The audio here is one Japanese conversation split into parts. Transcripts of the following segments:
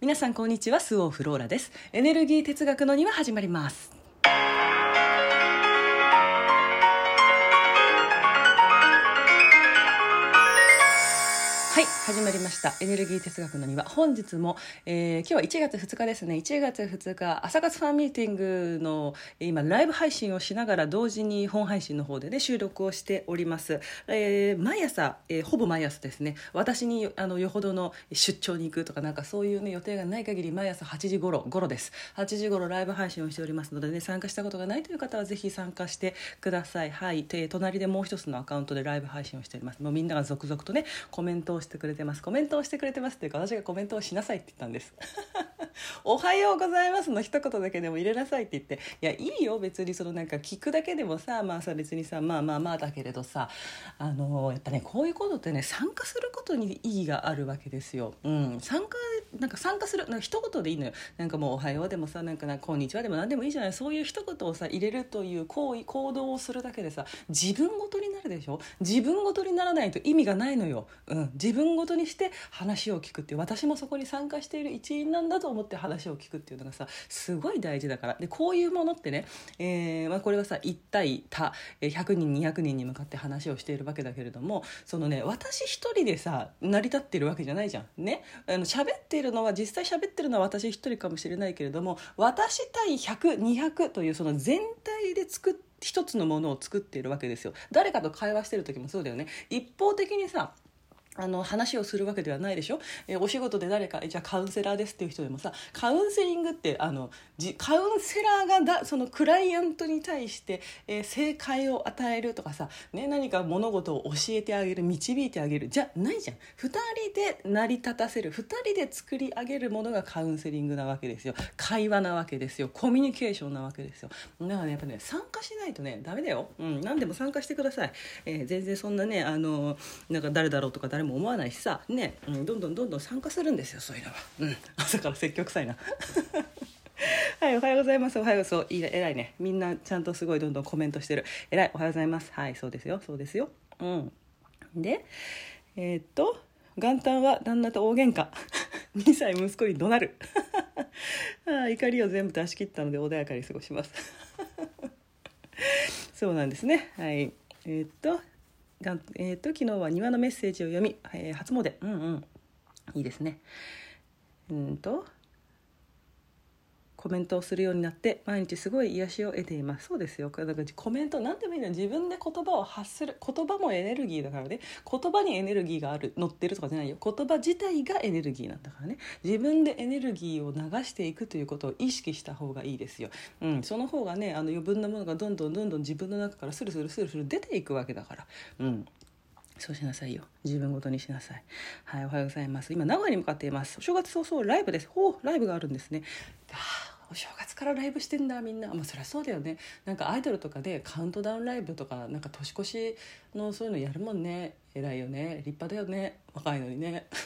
皆さんこんにちはスオーフローラです。エネルギー哲学の庭始まります。はい始まりました。エネルギー哲学の庭。本日も、えー、今日は1月2日ですね。1月2日朝活ファンミーティングの今ライブ配信をしながら同時に本配信の方でね収録をしております、えー、毎朝、えー、ほぼ毎朝ですね。私にあのよほどの出張に行くとかなんかそういうね予定がない限り毎朝8時頃頃です。8時頃ライブ配信をしておりますのでね参加したことがないという方はぜひ参加してください。はい。で隣でもう一つのアカウントでライブ配信をしております。もうみんなが続々とねコメントをしてくれてます。コメントをしてくれてますっていうか私がコメントをしなさいって言ったんです。おはようございますの一言だけでも入れなさいって言って。いやいいよ。別にそのなんか聞くだけでもさまあさ別にさまあまあまあだけれどさあのやっぱねこういうことってね参加することに意義があるわけですよ。うん、参加なんか参加するなんか一言でいいのよ。なんかもう「おはよう」でもさなんかな「こんにちは」でも何でもいいじゃない。そういう一言をさ入れるという行為行動をするだけでさ自分ごとになるでしょ。自分ごとにならないと意味がないのよ。うん、自自分ごとにして話を聞くっていう私もそこに参加している一員なんだと思って話を聞くっていうのがさすごい大事だから。でこういうものってね、えーまあ、これはさ1対他100人200人に向かって話をしているわけだけれどもそのね私一人でさ成り立ってるわけじゃないじゃん。ね。あの喋ってるのは実際喋ってるのは私一人かもしれないけれども私対100200というその全体で作って一つのものを作っているわけですよ。誰かと会話してる時もそうだよね。一方的にさあの話をするわけではないでしょ、え、お仕事で誰かじゃあカウンセラーですっていう人でもさカウンセリングってあのじカウンセラーがだそのクライアントに対して、えー、正解を与えるとかさ、ね、何か物事を教えてあげる導いてあげるじゃないじゃん。2人で成り立たせる2人で作り上げるものがカウンセリングなわけですよ。会話なわけですよ。コミュニケーションなわけですよ。だからねやっぱね参加しないとねダメだよ、うん、何でも参加してください、えー、全然そんなねあのなんか誰だろうとか誰もも思わないしさね、うん、どんどんどんどん参加するんですよそういうのは、うん、朝から積極臭いな。はいおはようございます。おはようそういい偉いね。みんなちゃんとすごいどんどんコメントしてる。偉い。おはようございます。はいそうですよ。そうですよ。うん。でえー、っと元旦は旦那と大喧嘩。2歳息子に怒鳴る。あ怒りを全部出し切ったので穏やかに過ごします。そうなんですね。はい。えー、っとが、えーと、昨日は庭のメッセージを読み、えー、初詣。うんうん。いいですね。うんとコメントをするようになって毎日すごい癒しを得ていますそうですよだからコメント何でもいいの自分で言葉を発する言葉もエネルギーだからね言葉にエネルギーがある乗ってるとかじゃないよ言葉自体がエネルギーなんだからね自分でエネルギーを流していくということを意識した方がいいですよ、うん、その方がねあの余分なものがどんどんどんどん自分の中からスルスルスルスル出ていくわけだからうんそうしなさいよ。自分ごとにしなさい。はい、おはようございます。今、名古屋に向かっています。お正月早々ライブです。ほう、ライブがあるんですね。お正月からライブしてんだみんな、まあ、そりゃそうだよね。なんかアイドルとかでカウントダウンライブとかなんか年越しのそういうのやるもんね。偉いよね。立派だよね。若いのにね。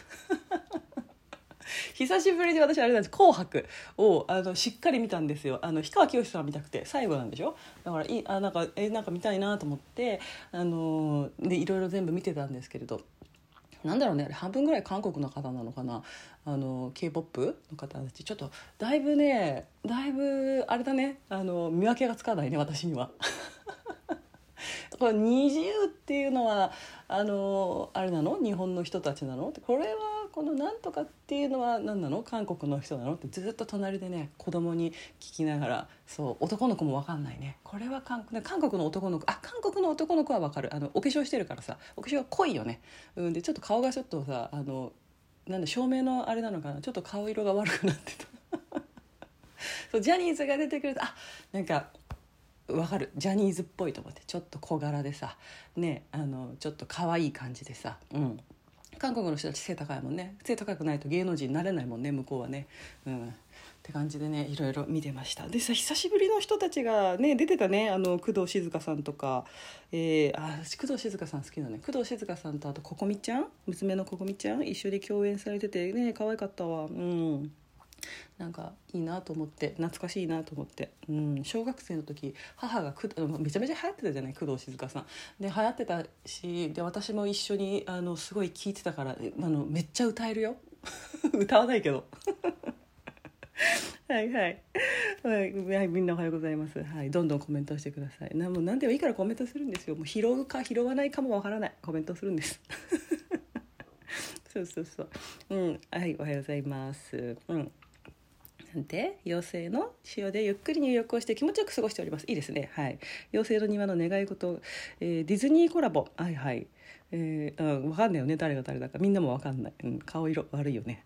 久しぶりに私あれなんです「紅白」をあのしっかり見たんですよ。あの氷川きよしさん見たくて最後なんでしょ。だからいあなんかえなんか見たいなと思ってあのでいろいろ全部見てたんですけれど。なんだろうね半分ぐらい韓国の方なのかな？あの k p o p の方たち。ちょっとだいぶねだいぶあれだねあの見分けがつかないね私には。これ二重っていうのはあのあれなの？日本の人たちなの？これはこの「なんとか」っていうのは何なの？韓国の人なの？ってずっと隣でね子供に聞きながらそう男の子も分かんないね。これは韓韓国の男の子あ韓国の男の子は分かる。あのお化粧してるからさお化粧は濃いよね、うん、でちょっと顔がちょっとさあのなんで照明のあれなのかな？ちょっと顔色が悪くなってた。そうジャニーズが出てくるとあなんかわかる。ジャニーズっぽいと思ってちょっと小柄でさねあのちょっと可愛い感じでさうん。韓国の人たち背高いもんね。背高くないと芸能人になれないもんね向こうはね。うん。って感じでねいろいろ見てました。でさ久しぶりの人たちがね出てたねあの工藤静香さんとか、えー、あ工藤静香さん好きだね。工藤静香さんとあとここみちゃん？娘のここみちゃん？一緒に共演されててね可愛かったわ。うん。なんかいいなと思って懐かしいなと思って、うん、小学生の時母がくめちゃめちゃ流行ってたじゃない？工藤静香さんで流行ってたしで私も一緒にあのすごい聴いてたからあのめっちゃ歌えるよ 歌わないけど はいはい、はい、みんなおはようございます。はい、どんどんコメントしてください。なもう何でもいいからコメントするんですよ。もう拾うか拾わないかもわからないコメントするんです。そうそうそう。うん、はい、おはようございます。うん。で妖精の塩でゆっくり入浴をして気持ちよく過ごしております。いいですね。はい。妖精の庭の願い事、えー、ディズニーコラボ。はいはい。えー、分かんないよね。誰が誰だか。みんなも分かんない、うん、顔色悪いよね。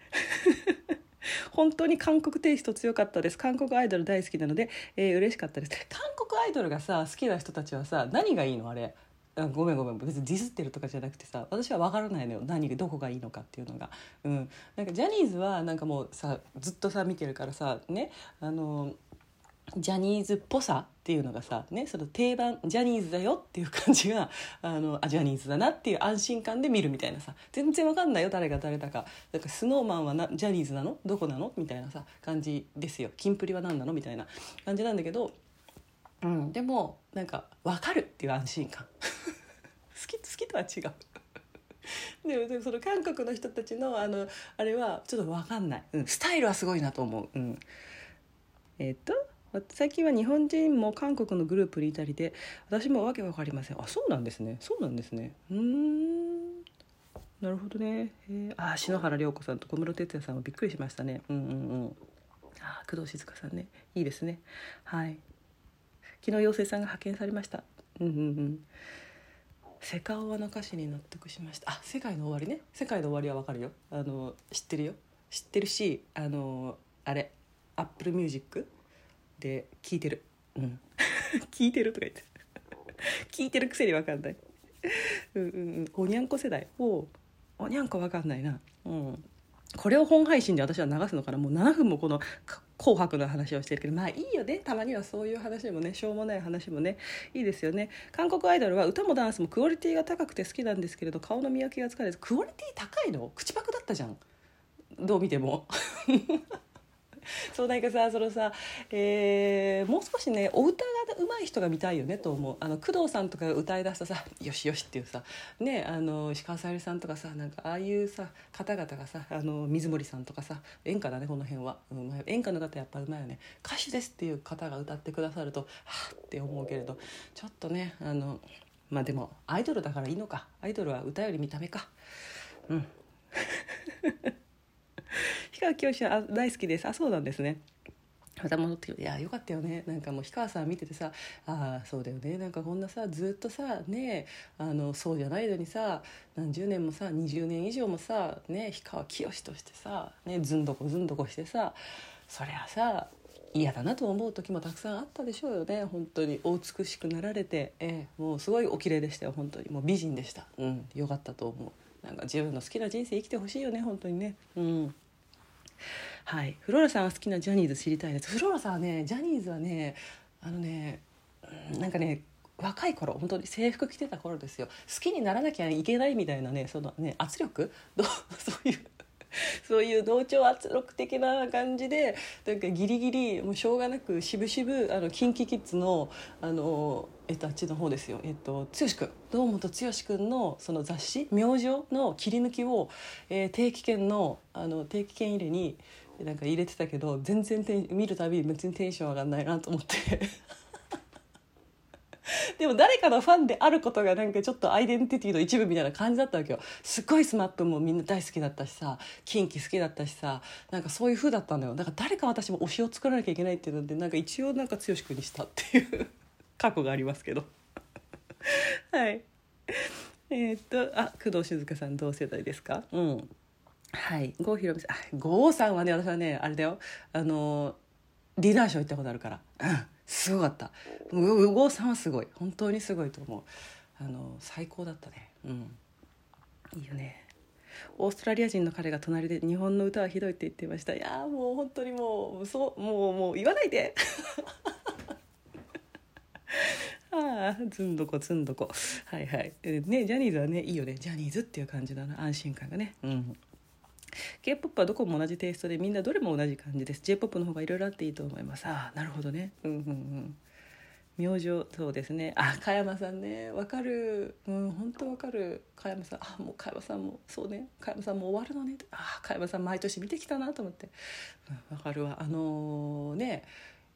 本当に韓国テイスト強かったです。韓国アイドル大好きなので、えー、嬉しかったです。韓国アイドルがさ好きな人たちはさ何がいいの？あれ。あごめんごめん。別にディスってるとかじゃなくてさ私は分からないのよ。何がどこがいいのかっていうのが、うん、なんかジャニーズはなんかもうさずっとさ見てるからさね。あのジャニーズっぽさっていうのがさ、ね、その定番ジャニーズだよっていう感じがあのあジャニーズだなっていう安心感で見るみたいなさ。全然わかんないよ誰が誰だか。だからスノーマンはなジャニーズなの？どこなの？みたいなさ感じですよ。キンプリは何なの？みたいな感じなんだけど、うん、でもなんか分かるっていう安心感。き好きとは違う。でもその韓国の人たちのあのあれはちょっと分かんない、うん、スタイルはすごいなと思う、うん、えっ、と最近は日本人も韓国のグループにいたりで私もわけわかりません。あそうなんですね。そうなんですね。うん。なるほどね。えあ篠原涼子さんと小室哲哉さんはびっくりしましたね。うんうんうん。あ工藤静香さんね。いいですね。はい。昨日妖精さんが派遣されました。うんうんうん。セカオワの歌詞に納得しました。あ世界の終わりね。世界の終わりはわかるよ。あの知ってるよ。知ってるしあのあれアップルミュージックで聞いてる。うん。聞いてるとか言って。聞いてるくせにわかんない。うんうんうん。おにゃんこ世代。おおにゃんこわかんないな。うん。これを本配信で私は流すのからもう7分もこの「紅白」の話をしてるけどまあいいよね。たまにはそういう話もねしょうもない話もね。いいですよね。韓国アイドルは歌もダンスもクオリティが高くて好きなんですけれど顔の見分けがつかないです。クオリティ高いの？口パクだったじゃん。どう見ても。そうなんかさそのさ、えー、もう少しねお歌が上手い人が見たいよねと思う。あの工藤さんとかが歌いだすとさ「よしよし」っていうさねあの石川さゆりさんとかさなんかああいうさ方々がさあの水森さんとかさ演歌だねこの辺は、うん、演歌の方やっぱうまいよね。歌手ですっていう方が歌ってくださるとはあって思うけれどちょっとねあのまあでもアイドルだからいいのか。アイドルは歌より見た目か。うん。氷川きよしは大好きです。あそうなんですね。また戻っていやよかったよね。なんかもう氷川さん見ててさああそうだよね。なんかこんなさずっとさねあのそうじゃないのにさ何十年もさ20年以上もさね氷川きよしとしてさねずんどこずんどこしてさそりゃさ嫌だなと思う時もたくさんあったでしょうよね。本当に。お美しくなられて、えー、もうすごいお綺麗でしたよ本当に。もう美人でした。うん。よかったと思う。なんか自分の好きな人生生きてほしいよね本当にね。うん。はい。フローラさんは好きなジャニーズ知りたいです。フローラさんはねジャニーズはねあのねなんかね若い頃本当に制服着てた頃ですよ。好きにならなきゃいけないみたいなねそのね圧力？そういう そういう同調圧力的な感じでなんかギリギリもうしょうがなくしぶしぶあの KinKiKids のあのえっと、あっちの方ですよ、えっと、剛君堂本剛君のその雑誌「明星」の切り抜きを、えー、定期券のあの定期券入れになんか入れてたけど全然見るたび別にテンション上がんないなと思って。でも誰かのファンであることがなんかちょっとアイデンティティの一部みたいな感じだったわけよ。すっごい SMAP もみんな大好きだったしさ KinKi 好きだったしさなんかそういう風だったのよ。だから誰か私も推しを作らなきゃいけないっていうのでなんか一応なんか剛君にしたっていう。過去がありますけどはい。えー、っとあ工藤静香さん同世代ですか？うん。はい。郷ひろみさん。郷さんはね私はねあれだよ。あのディナーショー行ったことあるから。うん。すごかった。郷さんはすごい。本当にすごいと思う。あの最高だったね。うん。いいよね。オーストラリア人の彼が隣で日本の歌はひどいって言ってました。いやもう本当にもうそうもうもう言わないで。ああずんどこずんどこ。はいはい。ねジャニーズはねいいよね。ジャニーズっていう感じだな。安心感がね。うん。K-POP はどこも同じテイストでみんなどれも同じ感じです。J-POP の方がいろいろあっていいと思います。ああなるほどね。うんうんうん。明星そうですね。あ加山さんね。わかる。うん本当わかる。加山さん。あもう加山さんもそうね。加山さんも終わるのね。あ加山さん毎年見てきたなと思って。わ、うん、かるわ。あのー、ね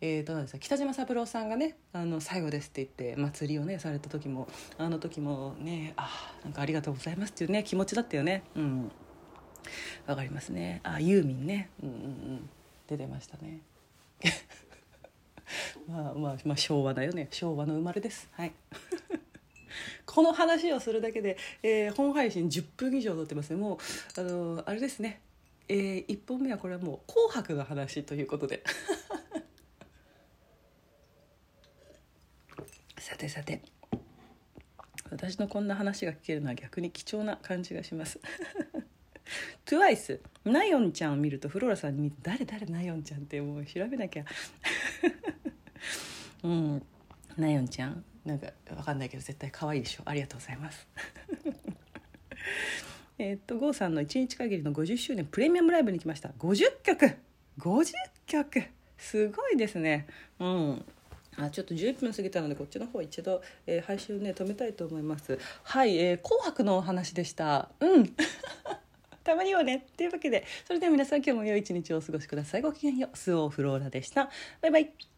えーとなんですか。北島三郎さんがね「あの最後です」って言って祭りをねされた時もあの時もねあなんかありがとうございますっていうね気持ちだったよね。うん。わかりますね。あユーミンね。うんうんうん。出てましたね。まあまあまあ昭和だよね。昭和の生まれです。はい。この話をするだけで、えー、本配信10分以上撮ってますね。もうあのあれですね。えー、1本目はこれはもう「紅白」の話ということで。さてさて。私のこんな話が聞けるのは逆に貴重な感じがします。TWICE. ナヨンちゃんを見るとフローラさんに「誰誰ナヨンちゃん」ってもう調べなきゃ。うん。ナヨンちゃんなんかわかんないけど絶対可愛いでしょ。ありがとうございます。えっと郷さんの1日限りの50周年プレミアムライブに来ました。50曲。50曲。すごいですね。うん。あちょっと11分過ぎたのでこっちの方一度、えー、配信をね止めたいと思います。はい、えー、紅白のお話でした。うん。たまにはね。というわけでそれでは皆さん今日も良い一日をお過ごしください。ごきげんよう。スオーフローラでした。バイバイ。